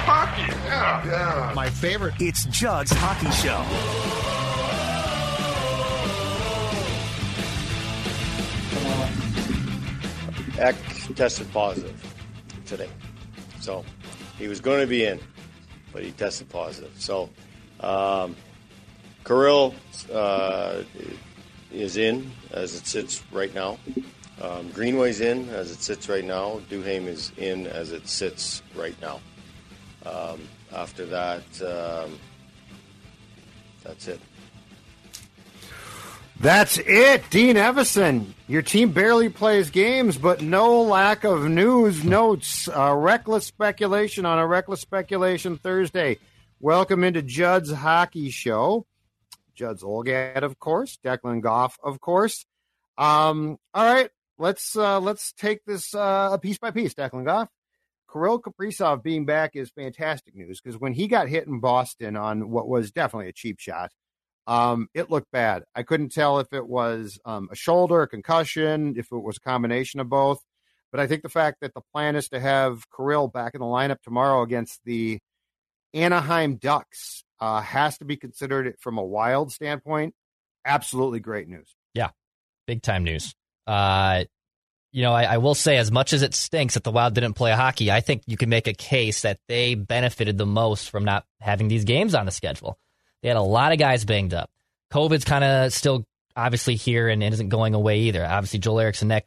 Hockey, yeah, yeah. My favorite. It's Judd's Hockey Show. Ek tested positive today. So he was going to be in, but he tested positive. So um, Kirill uh, is in as it sits right now. Um, Greenway's in as it sits right now. Duhaime is in as it sits right now. Um, after that, um, that's it. That's it, Dean Evason. Your team barely plays games, but no lack of news notes. Uh, reckless speculation on a reckless speculation Thursday. Welcome into Judd's Hockey Show. Judd Zulgad, of course. Declan Goff, of course. Um, all right, let's uh, let's take this uh, piece by piece. Declan Goff. Kirill Kaprizov being back is fantastic news because when he got hit in Boston on what was definitely a cheap shot, um, it looked bad. I couldn't tell if it was um, a shoulder, a concussion, if it was a combination of both. But I think the fact that the plan is to have Kirill back in the lineup tomorrow against the Anaheim Ducks uh, has to be considered from a wild standpoint. Absolutely great news. Yeah, big time news. Uh, you know, I, I, will say, as much as it stinks that the Wild didn't play hockey, I think you can make a case that they benefited the most from not having these games on the schedule. They had a lot of guys banged up. COVID's kind of still obviously here and it isn't going away either. Obviously, Joel Eriksson Ek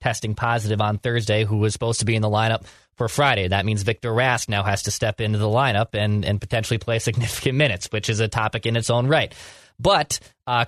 testing positive on Thursday, who was supposed to be in the lineup for Friday. That means Victor Rask now has to step into the lineup and, and potentially play significant minutes, which is a topic in its own right. But uh,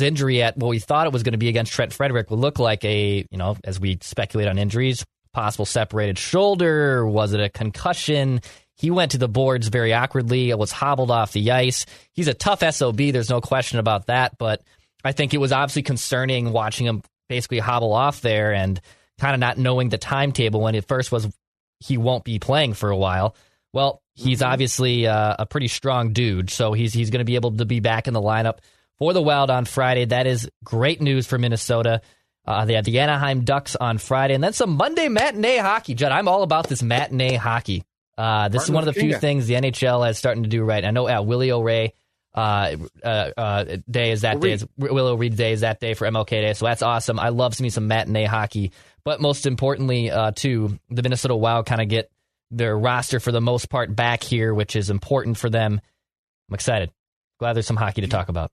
injury at what we thought it was going to be against Trent Frederick would look like a, you know, as we speculate on injuries, possible separated shoulder. Was it a concussion? He went to the boards very awkwardly, It was hobbled off the ice. He's a tough SOB, there's no question about that. But I think it was obviously concerning watching him basically hobble off there and kind of not knowing the timetable when it first was he won't be playing for a while. Well, he's mm-hmm. obviously uh, a pretty strong dude, so he's he's going to be able to be back in the lineup for the Wild on Friday. That is great news for Minnesota. Uh, they had the Anaheim Ducks on Friday, and then some Monday matinee hockey. Judd, I'm all about this matinee hockey. Uh, this Martin is one of the few things the NHL is starting to do right. I know uh, Willie O'Ree uh, uh, uh, day is that day. Is, Willie O'Ree Day is that day for MLK Day. So that's awesome. I love seeing some matinee hockey. But most importantly, uh, too, the Minnesota Wild kind of get their roster for the most part back here, which is important for them. I'm excited. Glad there's some hockey to talk about.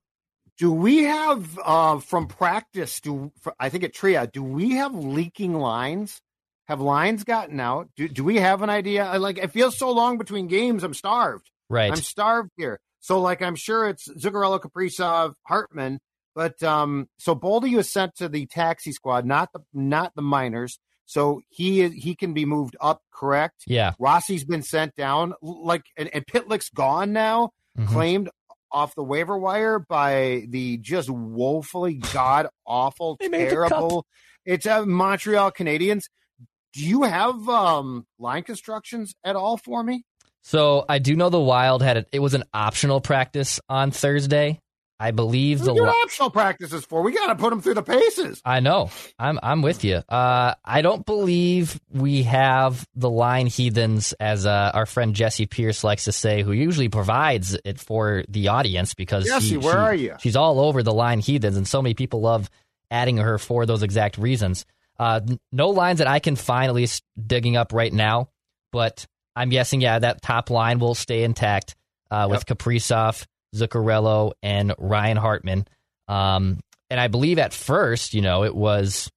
Do we have uh, from practice? Do I think at Tria? Do we have leaking lines? Have lines gotten out? Do do we have an idea? Like it feels so long between games. I'm starved. Right. I'm starved here. So like I'm sure it's Zuccarello, Kaprizov, Hartman, but um, so Boldy was sent to the taxi squad, not the not the minors. So he he can be moved up, correct? Yeah. Rossi's been sent down, like and, and Pitlick's gone now, mm-hmm. claimed off the waiver wire by the just woefully god awful, terrible. It's a uh, Montreal Canadiens. Do you have um, line constructions at all for me? So I do know the Wild had a, it was an optional practice on Thursday. I believe the what optional practices for. We got to put them through the paces. I know. I'm I'm with you. Uh, I don't believe we have the line heathens, as uh, our friend Jessi Pierce likes to say, who usually provides it for the audience because Jesse, she, where she, are you? She's all over the line heathens, and so many people love adding her for those exact reasons. Uh, no lines that I can find, at least digging up right now, but I'm guessing, yeah, that top line will stay intact uh, with yep. Kaprizov, Zuccarello, and Ryan Hartman. Um, and I believe at first, you know, it was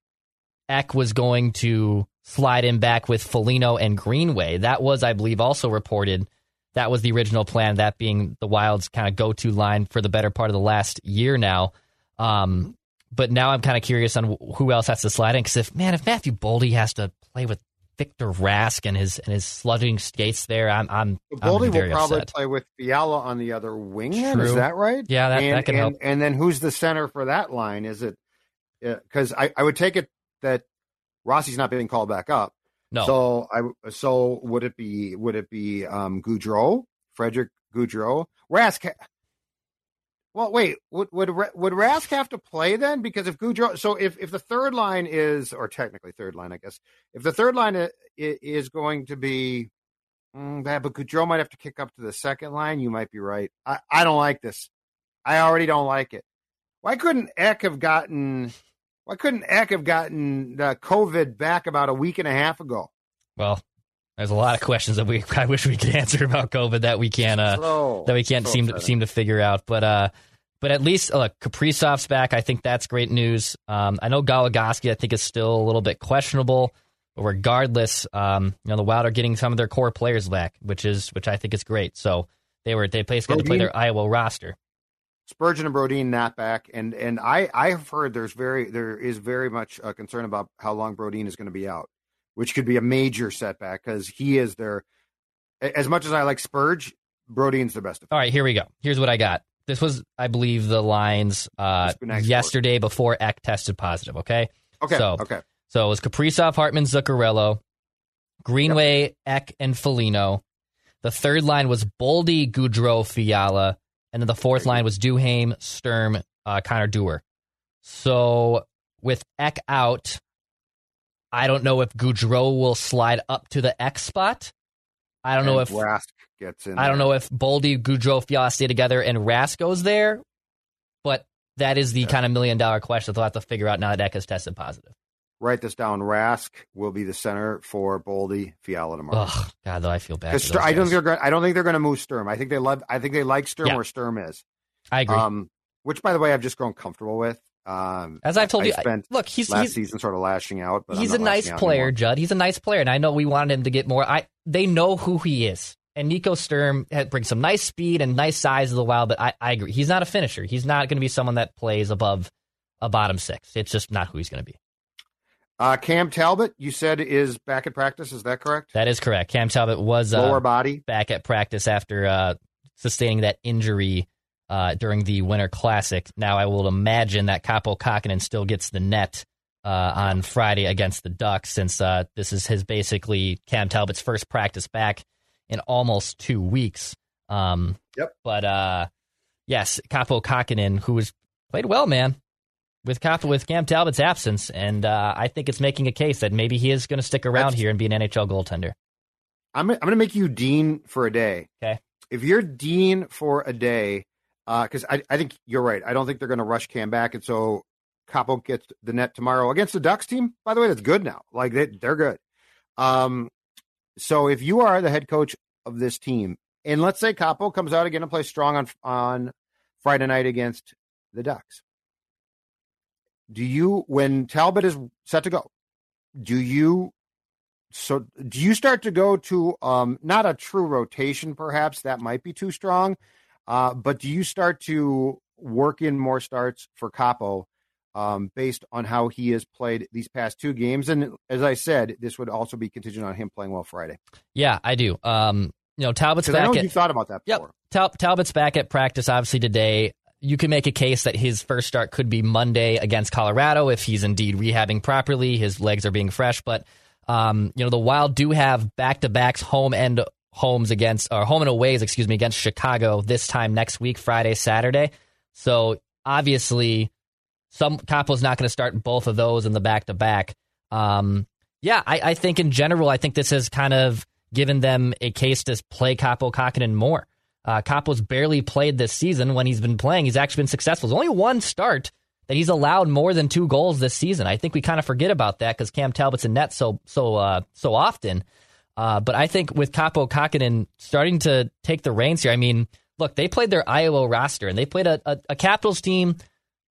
Ek was going to slide in back with Foligno and Greenway. That was, I believe, also reported. That was the original plan, that being the Wild's kind of go to line for the better part of the last year now. Um, but now I'm kind of curious on who else has to slide in. Because if, man, if Matthew Boldy has to play with Victor Rask and his and his slugging skates there. I'm I'm Boldy will probably upset. play with Fiala on the other wing. Then, is that right? Yeah, that, and, that can and, help. And then who's the center for that line? Is it because I, I would take it that Rossi's not being called back up. No. So I so would it be would it be um Gaudreau, Frederick Gaudreau, Rask? Well, wait. Would would would Rask have to play then? Because if Gaudreau, so if if the third line is, or technically third line, I guess, if the third line is going to be mm, bad, but Gaudreau might have to kick up to the second line. You might be right. I I don't like this. I already don't like it. Why couldn't Ek have gotten? Why couldn't Ek have gotten the COVID back about a week and a half ago? Well, there's a lot of questions that we I wish we could answer about COVID that we can't uh, so, that we can't so seem to, seem to figure out. But uh, but at least look, Kaprizov's back. I think that's great news. Um, I know Goligoski I think is still a little bit questionable, but regardless, um, you know the Wild are getting some of their core players back, which is which I think is great. So they were they basically to play their Iowa roster. Spurgeon and Brodin not back, and and I I've heard there's very there is very much a concern about how long Brodin is going to be out which could be a major setback because he is their. As much as I like Spurge, Brodin's the best. Of. All right, here we go. Here's what I got. This was, I believe, the lines uh, yesterday before Ek tested positive. Okay. Okay. So, okay. So it was Kaprizov, Hartman, Zuccarello, Greenway, yep. Ek, and Foligno. The third line was Boldy, Gaudreau, Fiala, and then the fourth line was Duhaime, Sturm, uh, Connor Dewar. So with Ek out, I don't know if Gaudreau will slide up to the Ek's spot. I don't and know if Rask gets in. I don't know if Boldy, Gaudreau, Fiala stay together and Rask goes there, but that is the yeah. kind of million dollar question they'll have to figure out now that Ek has tested positive. Write this down. Rask will be the center for Boldy, Fiala tomorrow. Oh God, though I feel bad. I don't think they're going. I don't think they're going to move Sturm. I think they love. I think they like Sturm yeah. where Sturm is. I agree. Um, which, by the way, I've just grown comfortable with. Um, As I've told I you, spent look, he's last he's, season sort of lashing out, but he's a nice player, anymore. Judd. He's a nice player, and I know we wanted him to get more. I they know who he is, and Nico Sturm brings some nice speed and nice size to the wild. But I, I agree, he's not a finisher. He's not going to be someone that plays above a bottom six. It's just not who he's going to be. Uh, Cam Talbot, you said is back at practice. Is that correct? That is correct. Cam Talbot was uh, lower body back at practice after uh, sustaining that injury uh, during the Winter Classic. Now, I will imagine that Kaapo Kähkönen still gets the net uh, on Friday against the Ducks, since uh, this is his basically Cam Talbot's first practice back in almost two weeks. Um, yep. But uh, yes, Kaapo Kähkönen, who has played well, man, with Kaapo, with Cam Talbot's absence, and uh, I think it's making a case that maybe he is going to stick around That's, here and be an NHL goaltender. I'm I'm going to make you dean for a day. Okay. If you're dean for a day, because uh, I, I think you're right. I don't think they're going to rush Cam back, and so Kaapo gets the net tomorrow against the Ducks team. By the way, that's good now. Like they, they're good. Um, so if you are the head coach of this team, and let's say Kaapo comes out again and plays strong on on Friday night against the Ducks, do you when Talbot is set to go, do you so do you start to go to um not a true rotation perhaps that might be too strong uh, but do you start to work in more starts for Kaapo um, based on how he has played these past two games? And as I said, this would also be contingent on him playing well Friday. Yeah, I do. Um, you know, Talbot's back. I know at, you thought about that before. Yep, Tal- Talbot's back at practice obviously today. You can make a case that his first start could be Monday against Colorado if he's indeed rehabbing properly. His legs are being fresh, but um, you know the Wild do have back to backs home and homes against or home and aways, excuse me, against Chicago this time next week, Friday, Saturday. So obviously, some Kaapo's not going to start both of those in the back to back. Um yeah, I, I, think in general, I think this has kind of given them a case to play Kaapo Kähkönen more. Uh, Kaapo's barely played this season. When he's been playing, he's actually been successful. There's only one start that he's allowed more than two goals this season. I think we kind of forget about that because Cam Talbot's in net so so uh, so often. Uh, but I think with Kaapo Kahkonen starting to take the reins here, I mean, look, they played their Iowa roster and they played a, a, a Capitals team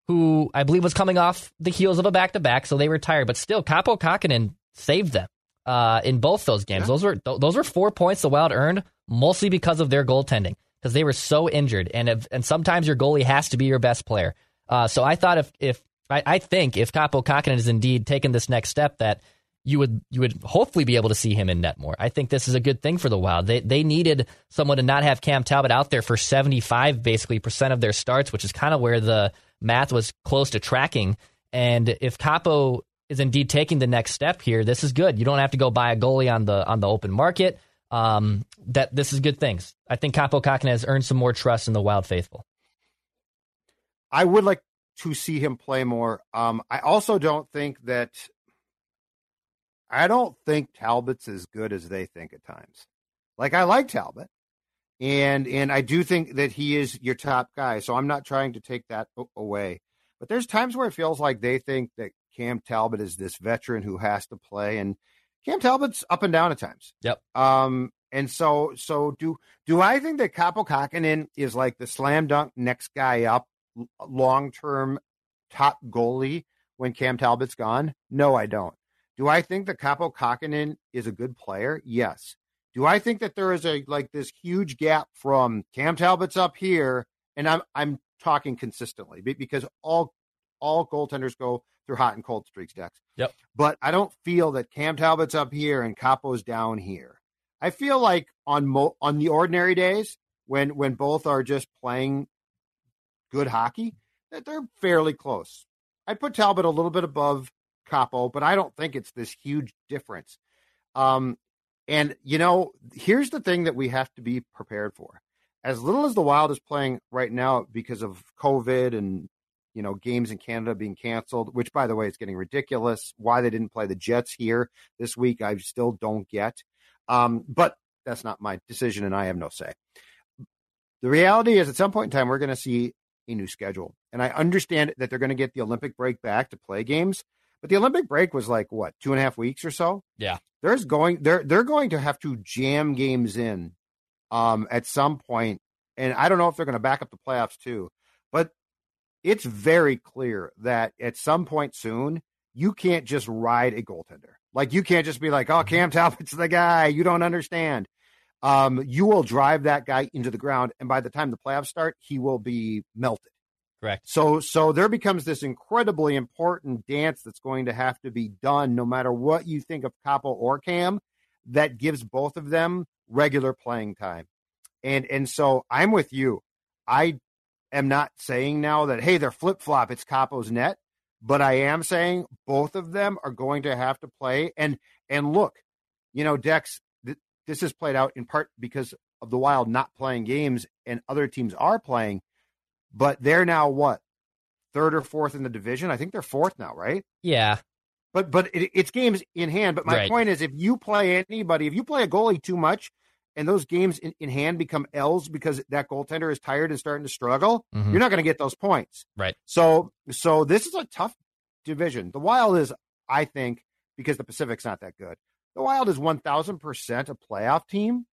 who I believe was coming off the heels of a back to back, so they were tired. But still, Kaapo Kahkonen saved them uh, in both those games. Yeah. Those were th- those were four points the Wild earned mostly because of their goaltending because they were so injured, and if, and sometimes your goalie has to be your best player. Uh, so I thought if if I, I think if Kaapo Kahkonen is indeed taking this next step, that you would you would hopefully be able to see him in net more. I think this is a good thing for the Wild. They they needed someone to not have Cam Talbot out there for 75 basically percent of their starts, which is kind of where the math was close to tracking. And if Kaapo is indeed taking the next step here, this is good. You don't have to go buy a goalie on the on the open market. Um, that this is good things. I think Kaapo Kahkonen has earned some more trust in the Wild faithful. I would like to see him play more. Um, I also don't think that I don't think Talbot's as good as they think at times. Like I like Talbot, and and I do think that he is your top guy. So I'm not trying to take that away. But there's times where it feels like they think that Cam Talbot is this veteran who has to play, and Cam Talbot's up and down at times. Yep. Um, and so so do do I think that Kaapo Kahkonen is like the slam dunk next guy up, long term top goalie when Cam Talbot's gone? No, I don't. Do I think that Kaapo Kahkonen is a good player? Yes. Do I think that there is a like this huge gap from Cam Talbot's up here, and I'm I'm talking consistently because all all goaltenders go through hot and cold streaks, Dex. Yep. But I don't feel that Cam Talbot's up here and Kaapo's down here. I feel like on mo- on the ordinary days when when both are just playing good hockey, that they're fairly close. I'd put Talbot a little bit above Kaapo, but I don't think it's this huge difference. Um, and you know, here's the thing that we have to be prepared for. As little as the Wild is playing right now because of COVID and you know games in Canada being canceled, which by the way is getting ridiculous. Why they didn't play the Jets here this week, I still don't get. Um, but that's not my decision, and I have no say. The reality is, at some point in time, we're going to see a new schedule, and I understand that they're going to get the Olympic break back to play games. But the Olympic break was like what two and a half weeks or so. Yeah, there's going they're they're going to have to jam games in um, at some point, and I don't know if they're going to back up the playoffs too. But it's very clear that at some point soon you can't just ride a goaltender. Like you can't just be like, "Oh, Cam Talbot's the guy." You don't understand. Um, you will drive that guy into the ground, and by the time the playoffs start, he will be melted. Correct. So so there becomes this incredibly important dance that's going to have to be done no matter what you think of Kaapo or Cam that gives both of them regular playing time. And and so I'm with you. I am not saying now that hey they're flip-flop it's Kaapo's net, but I am saying both of them are going to have to play and and look, you know Dex th- this has played out in part because of the Wild not playing games and other teams are playing but they're now what third or fourth in the division. I think they're fourth now, right? Yeah. But but it, it's games in hand. But my right. point is, if you play anybody, if you play a goalie too much, and those games in, in hand become L's because that goaltender is tired and starting to struggle, mm-hmm. you're not going to get those points. Right. So so this is a tough division. The Wild is, I think, because the Pacific's not that good. The Wild is one thousand percent a playoff team,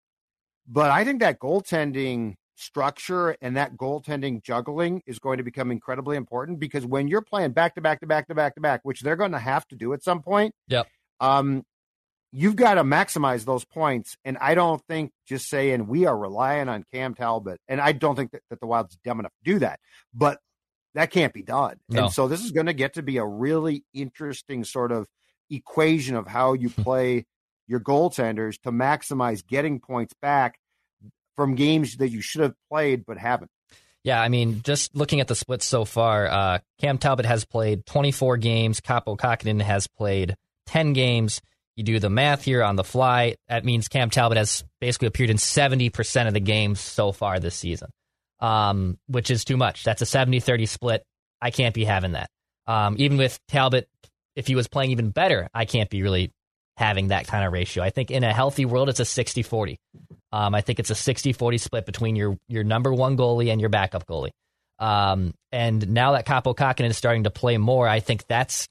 but I think that goaltending structure and that goaltending juggling is going to become incredibly important because when you're playing back to back to back to back to back, which they're going to have to do at some point, yep. um, you've got to maximize those points. And I don't think just saying we are relying on Cam Talbot, and I don't think that, that the Wild's dumb enough to do that, but that can't be done. No. And so this is going to get to be a really interesting sort of equation of how you play your goaltenders to maximize getting points back from games that you should have played but haven't. Yeah, I mean, just looking at the splits so far, uh, Cam Talbot has played 24 games. Kaapo Kahkonen has played 10 games. You do the math here on the fly. That means Cam Talbot has basically appeared in 70% of the games so far this season, um, which is too much. That's a 70 30 split. I can't be having that. Um, even with Talbot, if he was playing even better, I can't be really having that kind of ratio. I think in a healthy world, it's a 60 40. Um, I think it's a 60 40 split between your, your number one goalie and your backup goalie. Um, and now that Kaapo Kahkonen is starting to play more, I think that's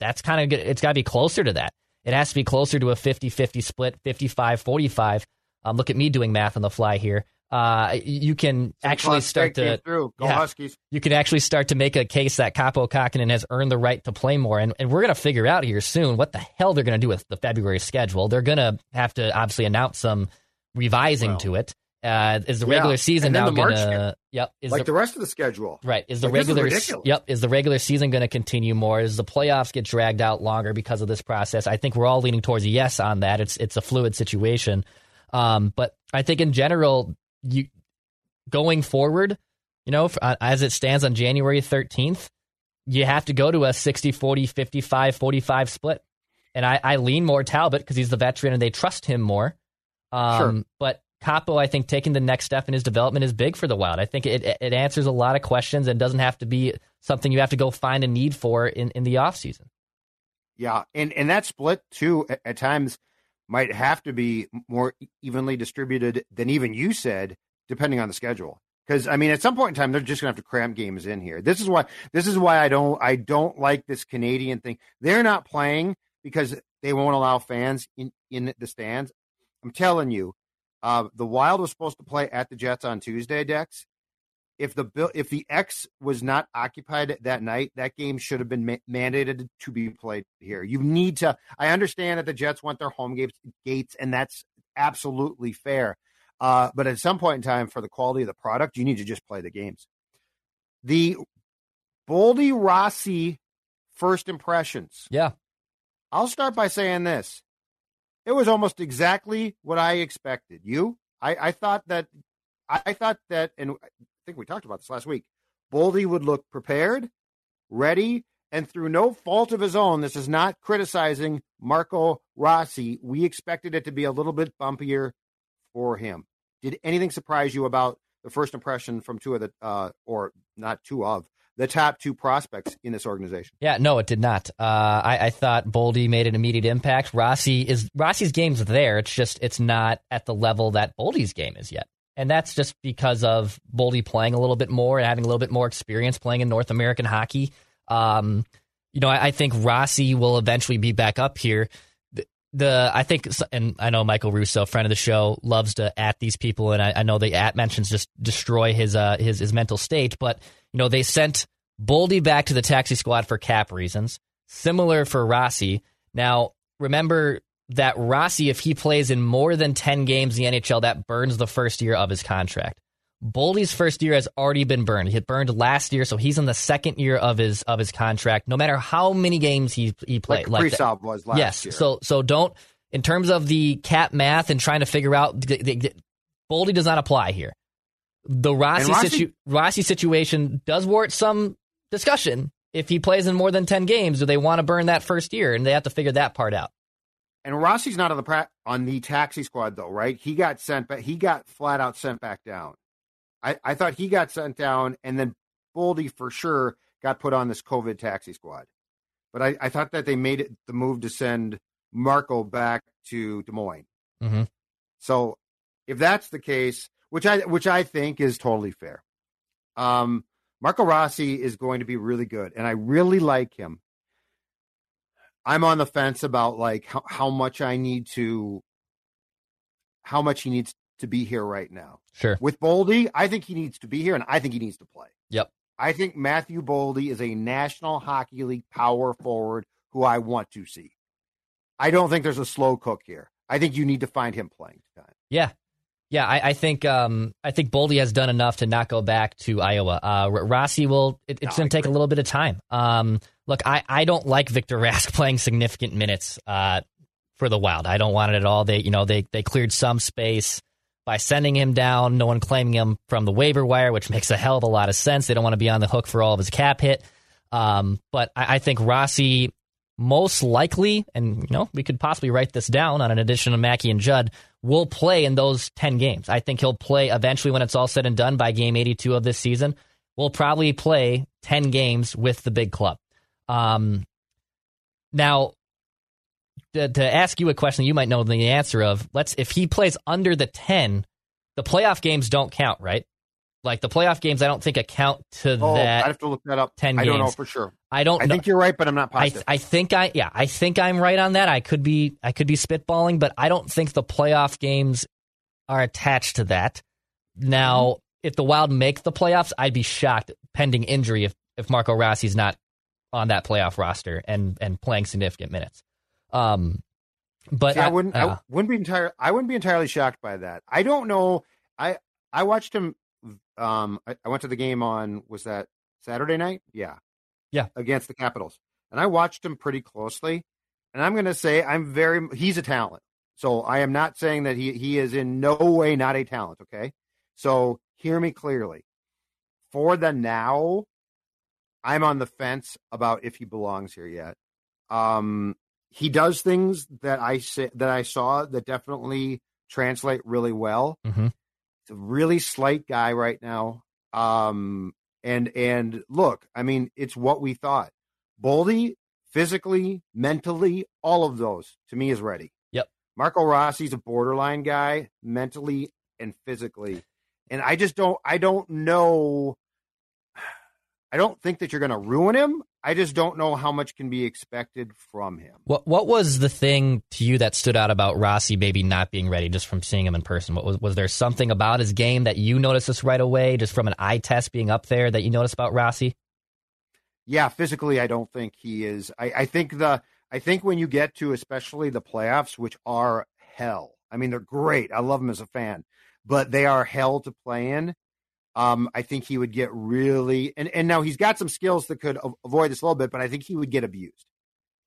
that's kind of good. It's got to be closer to that. It has to be closer to a 50 50 split, 55 45. Um, look at me doing math on the fly here. Uh, you can actually start to through. Go yeah. Huskies. you can actually start to make a case that Kaapo Kahkonen has earned the right to play more. And, and we're going to figure out here soon what the hell they're going to do with the February schedule. They're going to have to obviously announce some revising Well, to it. Uh, is the yeah. regular season now going to? Yep. Is like the, the rest of the schedule. Right. Is the Like, is regular ridiculous. Yep. Is the regular season going to continue more? Is the playoffs get dragged out longer because of this process? I think we're all leaning towards a yes on that. It's it's a fluid situation. Um, but I think in general, you going forward, you know, uh, as it stands on January 13th, you have to go to a 60 40 55 45 split. And I, I lean more Talbot because he's the veteran and they trust him more. Um, Sure. But Kaapo, I think taking the next step in his development is big for the Wild. I think it, it answers a lot of questions and doesn't have to be something you have to go find a need for in, in the offseason. Yeah, and and that split too at, at times might have to be more evenly distributed than even you said, depending on the schedule. Because I mean, at some point in time, they're just gonna have to cram games in here. This is why this is why I don't I don't like this Canadian thing. They're not playing because they won't allow fans in in the stands. I'm telling you, uh, the Wild was supposed to play at the Jets on Tuesday, Dex. If the bill, if the X was not occupied that night, that game should have been ma- mandated to be played here. You need to. I understand that the Jets want their home gates, gates, and that's absolutely fair. Uh, but at some point in time, for the quality of the product, you need to just play the games. The Boldy Rossi first impressions. Yeah. I'll start by saying this. It was almost exactly what I expected. You? I, I thought that I thought that and I think we talked about this last week. Boldy would look prepared, ready, and through no fault of his own, this is not criticizing Marco Rossi. We expected it to be a little bit bumpier for him. Did anything surprise you about the first impression from two of the uh or not two of the top two prospects in this organization? Yeah, no, it did not. Uh, I, I thought Boldy made an immediate impact. Rossi is Rossi's game's there. It's just it's not at the level that Boldy's game is yet, and that's just because of Boldy playing a little bit more and having a little bit more experience playing in North American hockey. Um, you know, I, I think Rossi will eventually be back up here. The, I think, and I know Michael Russo, friend of the show, loves to at these people, and I, I know the at mentions just destroy his uh his his mental state, but you know, they sent Boldy back to the taxi squad for cap reasons. Similar for Rossi. Now, remember that Rossi, if he plays in more than 10 games in the NHL, that burns the first year of his contract. Boldy's first year has already been burned. He burned last year, so he's in the second year of his of his contract. No matter how many games he he played, Like that. Was last yes. year. So so don't in terms of the cap math and trying to figure out the, the, the- Boldy does not apply here. The Rossi, Rossi- situ, Rossi situation does warrant some discussion. If he plays in more than ten games, do they want to burn that first year? And they have to figure that part out. And Rossi's not on the pra- on the taxi squad though, right? He got sent but He got flat out sent back down. I, I thought he got sent down, and then Boldy for sure got put on this COVID taxi squad. But I, I thought that they made it the move to send Marco back to Des Moines. Mhm. So if that's the case, which I which I think is totally fair, um, Marco Rossi is going to be really good, and I really like him. I'm on the fence about like how, how much I need to, how much he needs to be here right now. Sure. With Boldy, I think he needs to be here, and I think he needs to play. Yep. I think Matthew Boldy is a National Hockey League power forward who I want to see. I don't think there's a slow cook here. I think you need to find him playing time. Yeah. Yeah, I, I think um, I think Boldy has done enough to not go back to Iowa. Uh, Rossi will. It, it's No, going to take a little bit of time. Um, look, I, I don't like Victor Rask playing significant minutes uh, for the Wild. I don't want it at all. They you know they they cleared some space by sending him down. No one claiming him from the waiver wire, which makes a hell of a lot of sense. They don't want to be on the hook for all of his cap hit. Um, but I, I think Rossi most likely, and you know, we could possibly write this down on an addition of Mackey and Judd, will play in those 10 games. I think he'll play eventually when it's all said and done by game 82 of this season. We'll probably play 10 games with the big club. Um, now, to, to ask you a question you might know the answer of, let's if he plays under the 10, the playoff games don't count, right? Like the playoff games, I don't think account to Oh, that. I'd have to look that up. 10 I don't know for sure. I don't. I know. think you're right, but I'm not I, positive. I think I yeah I think I'm right on that. I could be I could be spitballing, but I don't think the playoff games are attached to that. Now, Mm-hmm. if the Wild make the playoffs, I'd be shocked pending injury if if Marco Rossi's not on that playoff roster and and playing significant minutes. Um, but See, I wouldn't. uh, I wouldn't be entire. I wouldn't be entirely shocked by that. I don't know. I I watched him. Um, I, I went to the game on was that Saturday night? Yeah, Yeah. against the Capitals, and I watched him pretty closely. And I'm going to say I'm very. He's a talent. So I am not saying that he he is in no way not a talent. Okay, so hear me clearly. For the now, I'm on the fence about if he belongs here yet. Um, he does things that I say, that I saw that definitely translate really well. Mhm. He's a really slight guy right now. Um, and and look, I mean, it's what we thought. Boldy, physically, mentally, all of those to me is ready. Yep. Marco Rossi's a borderline guy, mentally and physically, and I just don't. I don't know. I don't think that you're going to ruin him. I just don't know how much can be expected from him. What what was the thing to you that stood out about Rossi maybe not being ready just from seeing him in person? What was was there something about his game that you noticed this right away, just from an eye test being up there that you noticed about Rossi? Yeah, physically, I don't think he is. I, I think the I think when you get to especially the playoffs, which are hell. I mean, they're great. I love them as a fan, but they are hell to play in. Um, I think he would get really and and now he's got some skills that could avoid this a little bit, but I think he would get abused.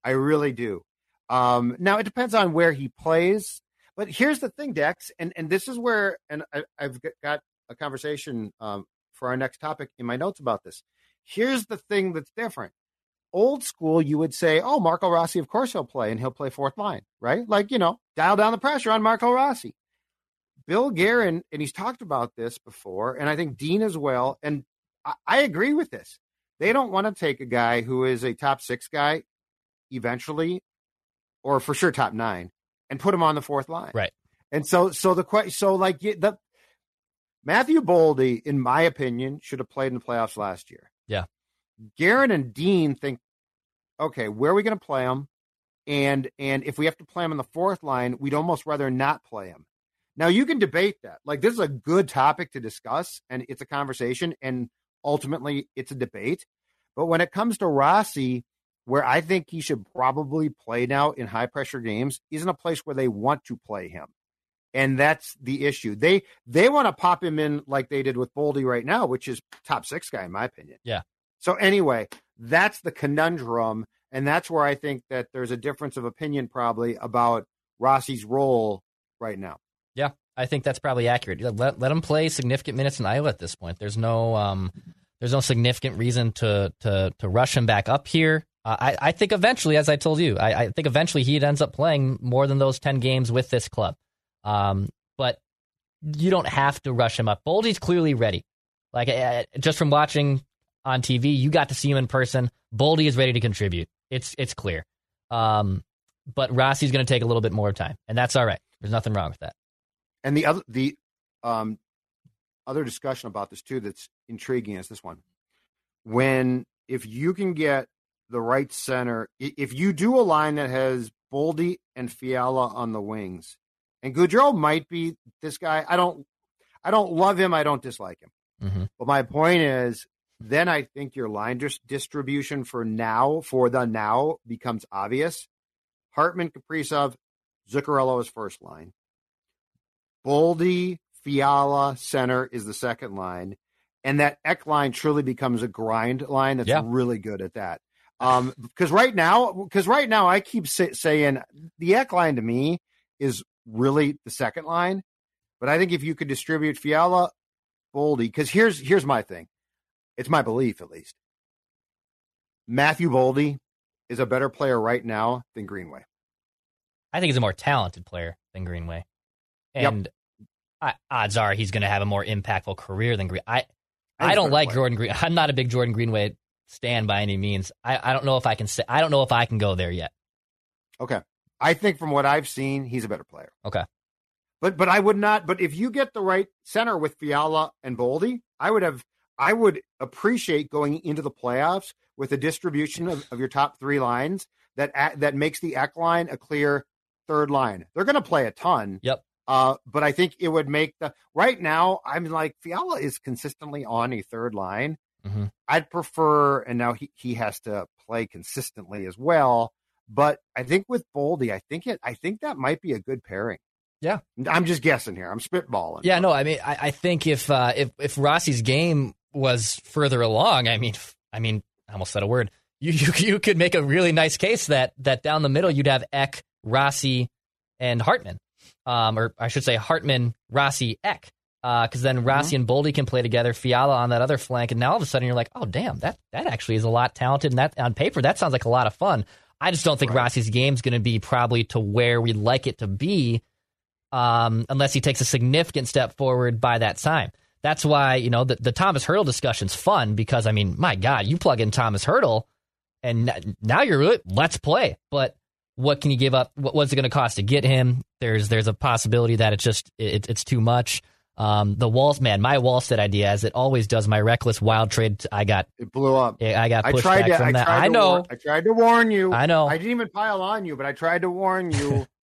I really do. Um, now it depends on where he plays, but here's the thing, Dex, and and this is where and I, I've got a conversation um, for our next topic in my notes about this. Here's the thing that's different. Old school, you would say, "Oh, Marco Rossi, of course he'll play, and he'll play fourth line, right? Like you know, dial down the pressure on Marco Rossi." Bill Guerin, and he's talked about this before, and I think Dean as well. And I, I agree with this. They don't want to take a guy who is a top six guy eventually, or for sure top nine, and put him on the fourth line. Right. And so, so the question, so like the Matthew Boldy, in my opinion, should have played in the playoffs last year. Yeah. Guerin and Dean think, okay, where are we going to play him? And and if we have to play him in the fourth line, we'd almost rather not play him. Now you can debate that. Like this is a good topic to discuss, and it's a conversation, and ultimately it's a debate. But when it comes to Rossi, where I think he should probably play now in high pressure games, isn't a place where they want to play him. And that's the issue. They they want to pop him in like they did with Boldy right now, which is top six guy in my opinion. Yeah. So anyway, that's the conundrum, and that's where I think that there's a difference of opinion probably about Rossi's role right now. Yeah, I think that's probably accurate. Let let him play significant minutes in Iowa at this point. There's no um, there's no significant reason to to to rush him back up here. Uh, I I think eventually, as I told you, I, I think eventually he ends up playing more than those ten games with this club. Um, but you don't have to rush him up. Boldy's clearly ready. Like uh, just from watching on TV, you got to see him in person. Boldy is ready to contribute. It's it's clear. Um, but Rossi's going to take a little bit more time, and that's all right. There's nothing wrong with that. And the other the um other discussion about this too that's intriguing is this one. When if you can get the right center, if you do a line that has Boldy and Fiala on the wings, and Gaudreau might be this guy. I don't I don't love him. I don't dislike him. Mm-hmm. But my point is, then I think your line dis- distribution for now, for the now, becomes obvious. Hartman, Kaprizov, Zuccarello is first line. Boldy, Fiala, center is the second line. And that Ek line truly becomes a grind line that's Yeah. really good at that. Um, because right now, because right now I keep say, saying the Ek line to me is really the second line. But I think if you could distribute Fiala, Boldy, because here's here's my thing. It's my belief, at least. Matthew Boldy is a better player right now than Greenway. I think he's a more talented player than Greenway, Yep. and I, odds are he's going to have a more impactful career than Green. I I I don't like player. Jordan Green. I'm not a big Jordan Greenway stand by any means. I, I don't know if I can say. I don't know if I can go there yet. Okay. I think from what I've seen, he's a better player. Okay. But but I would not. But if you get the right center with Fiala and Boldy, I would have. I would appreciate going into the playoffs with a distribution of, of your top three lines that that makes the Ek line a clear third line. They're going to play a ton. Yep. Uh, but I think it would make the right now. I'm like Fiala is consistently on a third line. Mm-hmm. I'd prefer, and now he, he has to play consistently as well. But I think with Boldy, I think it. I think that might be a good pairing. Yeah, I'm just guessing here. I'm spitballing. Yeah, no, I mean, I, I think if uh, if if Rossi's game was further along, I mean, I mean, I almost said a word. You, you you could make a really nice case that that down the middle you'd have Ek, Rossi, and Hartman, um, or I should say Hartman, Rossi, Ek, because uh, then Rossi mm-hmm. and Boldy can play together. Fiala on that other flank, and now all of a sudden you're like, oh damn, that that actually is a lot talented, and that on paper that sounds like a lot of fun. I just don't think right. Rossi's game's going to be probably to where we'd like it to be um, unless he takes a significant step forward by that time. That's why, you know, the, the Thomas Hertl discussion's fun because, I mean, my God, you plug in Thomas Hertl, and now you're really, let's play. But what can you give up? What, what's it going to cost to get him? There's there's a possibility that it's just it, it's too much. Um, the walls, man, my Wallstedt idea, as it always does, my reckless wild trade, I got it blew up. I got pushed I tried back to, from I that. I know. War- I tried to warn you. I know. I didn't even pile on you, but I tried to warn you.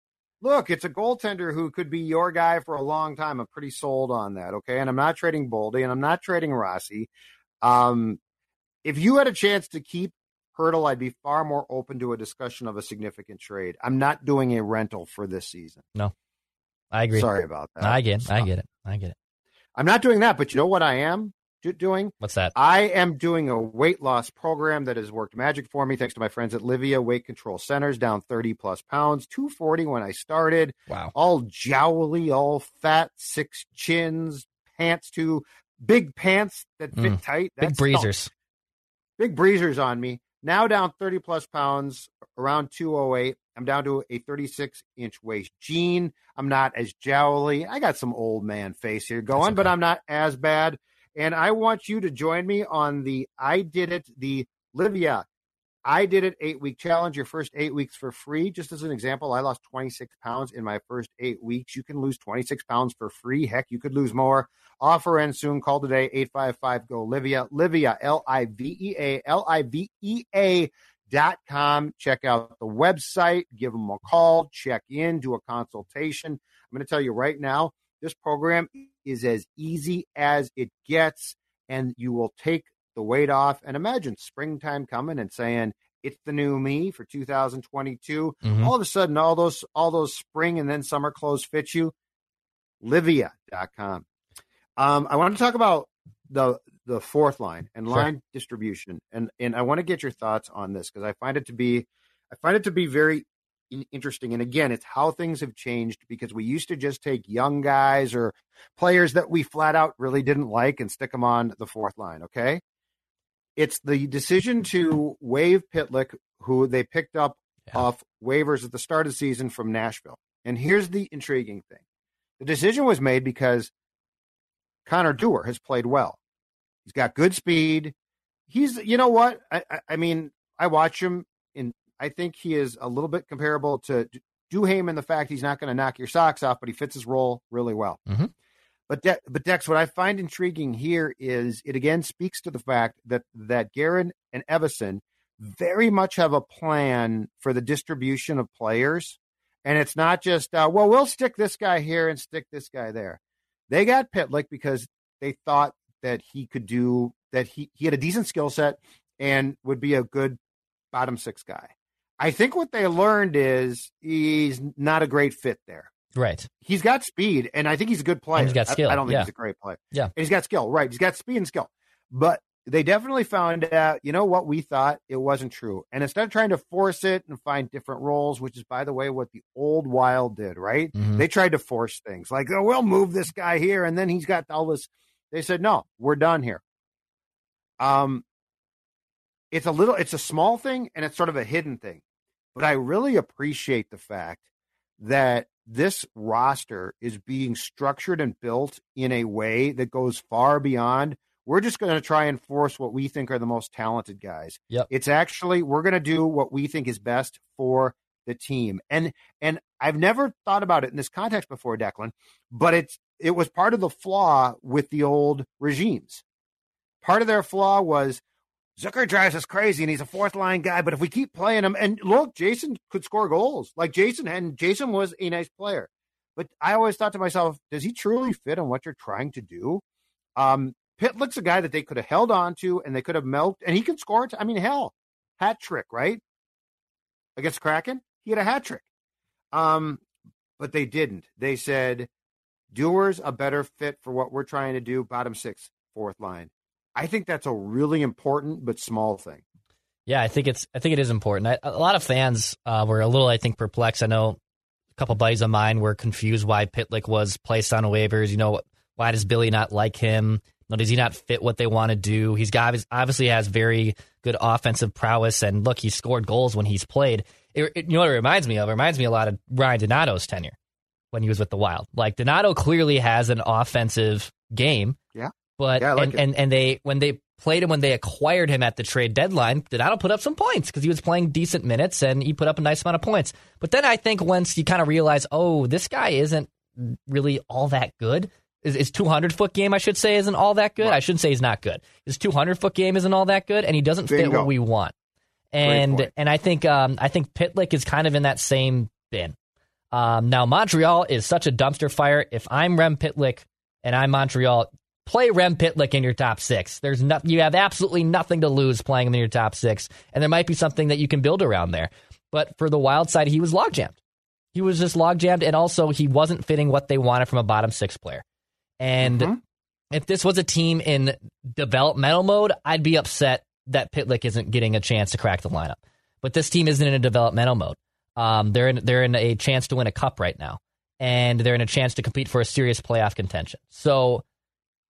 look, it's a goaltender who could be your guy for a long time. I'm pretty sold on that. Okay. And I'm not trading Boldy and I'm not trading Rossi. Um, if you had a chance to keep Hertl, I'd be far more open to a discussion of a significant trade. I'm not doing a rental for this season. No, I agree. Sorry about that. I get it. I get it. I get it. I'm not doing that, but you know what I am? doing? What's that? I am doing a weight loss program that has worked magic for me thanks to my friends at Livea Weight Control Centers, down 30 plus pounds, 240 when I started. Wow. All jowly, all fat, six chins, pants too, big pants that fit mm. tight. That's big breezers. Big breezers on me. Now down 30 plus pounds, around 208. I'm down to a 36 inch waist jean. I'm not as jowly. I got some old man face here going, okay. but I'm not as bad. And I want you to join me on the I Did It, the Livea I Did It eight week challenge. Your first eight weeks for free. Just as an example, I lost 26 pounds in my first eight weeks. You can lose 26 pounds for free. Heck, you could lose more. Offer ends soon. Call today 855 GO Livea. Livea, L I V E A, L I V E A dot com. Check out the website, give them a call, check in, do a consultation. I'm going to tell you right now, this program is as easy as it gets, and you will take the weight off. And imagine springtime coming and saying, it's the new me for 2022. Mm-hmm. All of a sudden, all those all those spring and then summer clothes fit you. Livea.com. Um, I want to talk about the the fourth line and line sure. distribution, and and I want to get your thoughts on this because I find it to be I find it to be very interesting. And again, it's how things have changed because we used to just take young guys or players that we flat out really didn't like and stick them on the fourth line. Okay. It's the decision to waive Pitlick, who they picked up yeah. off waivers at the start of the season from Nashville. And here's the intriguing thing the decision was made because Connor Dewar has played well. He's got good speed. He's, you know what? I, I, I mean, I watch him and I think he is a little bit comparable to Duhaime in the fact he's not going to knock your socks off, but he fits his role really well. Mm-hmm. But De- but Dex, what I find intriguing here is it again speaks to the fact that that Guerin and Evason very much have a plan for the distribution of players, and it's not just uh, well we'll stick this guy here and stick this guy there. They got Pitlick because they thought that he could do that. He he had a decent skill set and would be a good bottom six guy. I think what they learned is he's not a great fit there. Right. He's got speed, and I think he's a good player. And he's got skill. I, I don't think yeah. he's a great player. Yeah. And he's got skill. Right. He's got speed and skill. But they definitely found out, you know what, we thought it wasn't true. And instead of trying to force it and find different roles, which is, by the way, what the old Wild did, right? Mm-hmm. They tried to force things like, oh, we'll move this guy here. And then he's got all this. They said, no, we're done here. Um, it's a little, it's a small thing and it's sort of a hidden thing. But I really appreciate the fact that this roster is being structured and built in a way that goes far beyond. We're just going to try and force what we think are the most talented guys. Yep. It's actually, we're going to do what we think is best for the team. And and I've never thought about it in this context before, Declan, but it's it was part of the flaw with the old regimes. Part of their flaw was Zucker drives us crazy and he's a fourth line guy, but if we keep playing him and look, Jason could score goals. Like Jason and Jason was a nice player. But I always thought to myself, does he truly fit on what you're trying to do? Um, Pitlick's a guy that they could have held on to and they could have milked, and he can score. T- I mean, hell, hat trick, right? Against Kraken, he had a hat trick. Um, but they didn't. They said, Dewar's a better fit for what we're trying to do, bottom six, fourth line. I think that's a really important but small thing. Yeah, I think it's I think it is important. I, a lot of fans uh, were a little, I think, perplexed. I know a couple buddies of mine were confused why Pitlick was placed on waivers. You know, why does Billy not like him? No, does he not fit what they want to do? He's got obviously has very good offensive prowess, and look, he scored goals when he's played. It, it, you know what it reminds me of? It reminds me a lot of Ryan Donato's tenure when he was with the Wild. Like Donato clearly has an offensive game. Yeah. But yeah, like and, and and they when they played him when they acquired him at the trade deadline, Donato put up some points because he was playing decent minutes and he put up a nice amount of points. But then I think once you kind of realize, oh, this guy isn't really all that good. His 200 foot game, I should say, isn't all that good. Right. I shouldn't say he's not good. His 200 foot game isn't all that good, and he doesn't Bingo. fit what we want. And and I think um, I think Pitlick is kind of in that same bin. Um, now Montreal is such a dumpster fire. If I'm Rem Pitlick and I'm Montreal, play Rem Pitlick in your top six. There's no, you have absolutely nothing to lose playing him in your top six, and there might be something that you can build around there. But for the Wild side, he was log jammed. He was just log jammed, and also he wasn't fitting what they wanted from a bottom six player. And mm-hmm. if this was a team in developmental mode, I'd be upset that Pitlick isn't getting a chance to crack the lineup. But this team isn't in a developmental mode. Um, they're in they're in a chance to win a cup right now, and they're in a chance to compete for a serious playoff contention. So,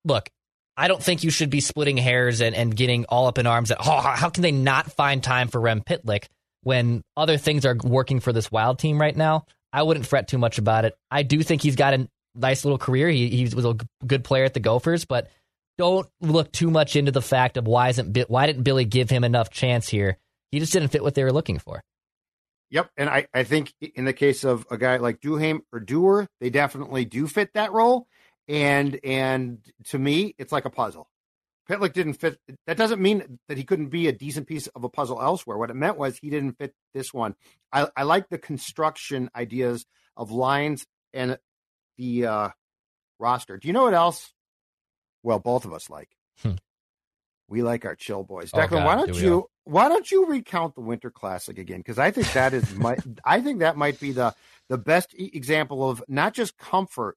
look, I don't think you should be splitting hairs and, and getting all up in arms at oh, how can they not find time for Rem Pitlick when other things are working for this wild team right now. I wouldn't fret too much about it. I do think he's got a nice little career. He, he was a good player at the Gophers, but don't look too much into the fact of why isn't why didn't Billy give him enough chance here? He just didn't fit what they were looking for. Yep, and I, I think in the case of a guy like Duhaime or Dewar, they definitely do fit that role. And and to me, it's like a puzzle. Pitlick didn't fit. That doesn't mean that he couldn't be a decent piece of a puzzle elsewhere. What it meant was he didn't fit this one. I, I like the construction ideas of lines and the uh, roster. Do you know what else? Well, both of us like. Hmm. We like our chill boys. Oh, Declan, God, why don't do you all? why don't you recount the Winter Classic again? Because I think that is my I think that might be the the best example of not just comfort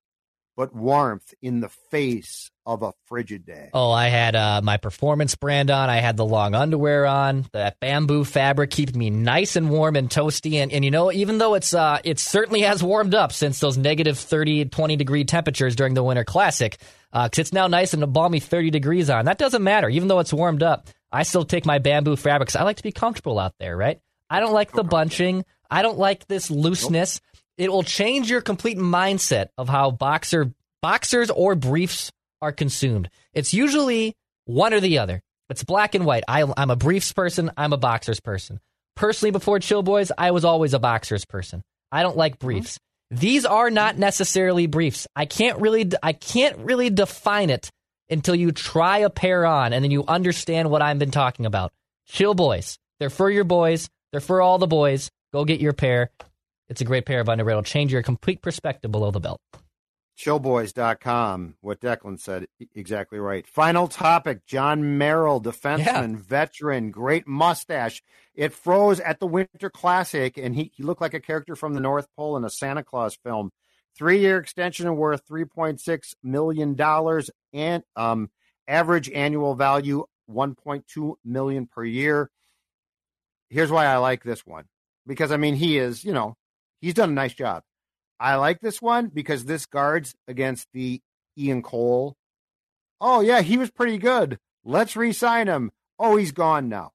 but warmth in the face of a frigid day. Oh, I had uh, my performance brand on. I had the long underwear on. That bamboo fabric keeping me nice and warm and toasty. And, and you know, even though it's uh, it certainly has warmed up since those negative 30, 20 degree temperatures during the Winter Classic, because uh, it's now nice and a balmy 30 degrees on. That doesn't matter. Even though it's warmed up, I still take my bamboo fabric because I like to be comfortable out there, right? I don't like the bunching. I don't like this looseness. Nope. It will change your complete mindset of how boxer boxers or briefs are consumed. It's usually one or the other. It's black and white. I, am a briefs person. I'm a boxers person. Personally, before Chill Boys, I was always a boxers person. I don't like briefs. Mm-hmm. These are not necessarily briefs. I can't really, I can't really define it until you try a pair on and then you understand what I've been talking about. Chill Boys. They're for your boys. They're for all the boys. Go get your pair. It's a great pair of underwear. It'll change your complete perspective below the belt. Chillboys.com. What Declan said, exactly right. Final topic Jon Merrill, defenseman, yeah. veteran, great mustache. It froze at the Winter Classic, and he, he looked like a character from the North Pole in a Santa Claus film. Three year extension worth $3.6 million and um, average annual value 1.2 million per year. Here's why I like this one because, I mean, he is, you know, he's done a nice job. I like this one because this guards against the Ian Cole. Oh, yeah, he was pretty good. Let's re sign him. Oh, he's gone now.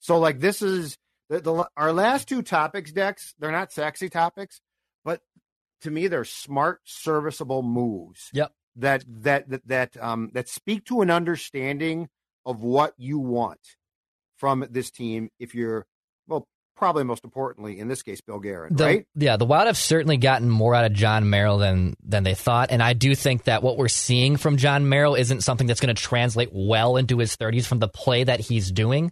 So, like, this is the, the, our last two topics, Dex. They're not sexy topics, but to me, they're smart, serviceable moves. Yep. That that that that um that speak to an understanding of what you want from this team. If you're well, probably most importantly in this case, Bill Guerin, the, right? Yeah, the Wild have certainly gotten more out of Jon Merrill than than they thought, and I do think that what we're seeing from Jon Merrill isn't something that's going to translate well into his 30s from the play that he's doing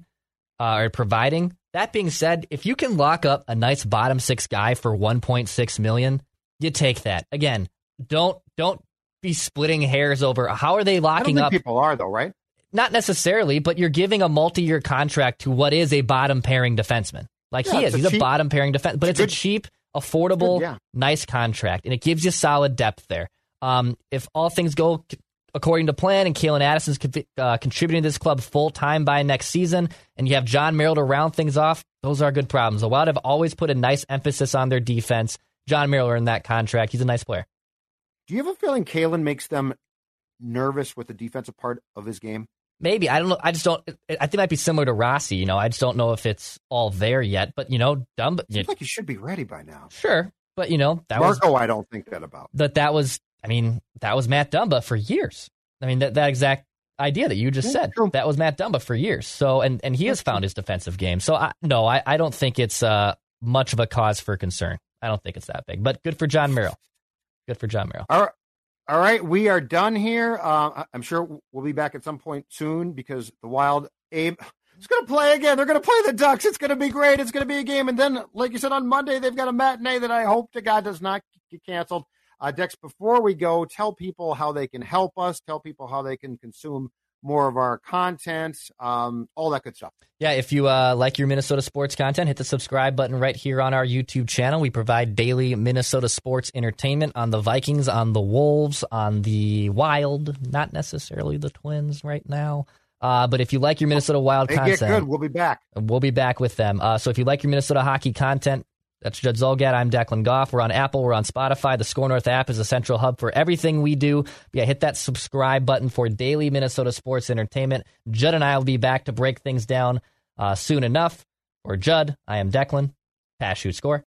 uh, or providing. That being said, if you can lock up a nice bottom six guy for 1.6 million, you take that. Again, don't don't be splitting hairs over how are they locking up. People are though, right? Not necessarily, but you're giving a multi-year contract to what is a bottom pairing defenseman. Like Yeah, he is, a he's cheap- a bottom pairing defense, but it's, good- a cheap, affordable, good, yeah. nice contract, and it gives you solid depth there. Um, if all things go according to plan, and Calen Addison's uh, contributing to this club full time by next season, and you have Jon Merrill to round things off, those are good problems. The Wild have always put a nice emphasis on their defense. Jon Merrill earned that contract. He's a nice player. Do you have a feeling Calen makes them nervous with the defensive part of his game? Maybe I don't know. I just don't. I think it might be similar to Rossi. You know, I just don't know if it's all there yet. But you know, dumb. Seems like he should be ready by now. Sure, but you know that was Marco, I don't think that about. that. That was. I mean, that was Matt Dumba for years. I mean, that that exact idea that you just Yeah, said. true. That was Matt Dumba for years. So, and and he has found his defensive game. So, I, no, I, I don't think it's uh much of a cause for concern. I don't think it's that big. But good for Jon Merrill. Good for Jon Merrill. All right. All right, we are done here. Uh, I'm sure we'll be back at some point soon because the Wild Abe is going to play again. They're going to play the Ducks. It's going to be great. It's going to be a game, and then, like you said, on Monday they've got a matinee that I hope to God does not get canceled. Uh, Dex, before we go, tell people how they can help us. Tell people how they can consume more of our content. Um, all that good stuff. Yeah, if you uh, like your Minnesota sports content, hit the subscribe button right here on our YouTube channel. We provide daily Minnesota sports entertainment on the Vikings, on the Wolves, on the Wild, not necessarily the Twins right now. Uh, but if you like your Minnesota Wild They content, get good. We'll be back. We'll be back with them. Uh, so if you like your Minnesota hockey content, that's Judd Zulgad. I'm Declan Goff. We're on Apple. We're on Spotify. The SKOR North app is a central hub for everything we do. Yeah, hit that subscribe button for daily Minnesota sports entertainment. Judd and I will be back to break things down uh, soon enough. For Judd, I am Declan. Pass, shoot, score.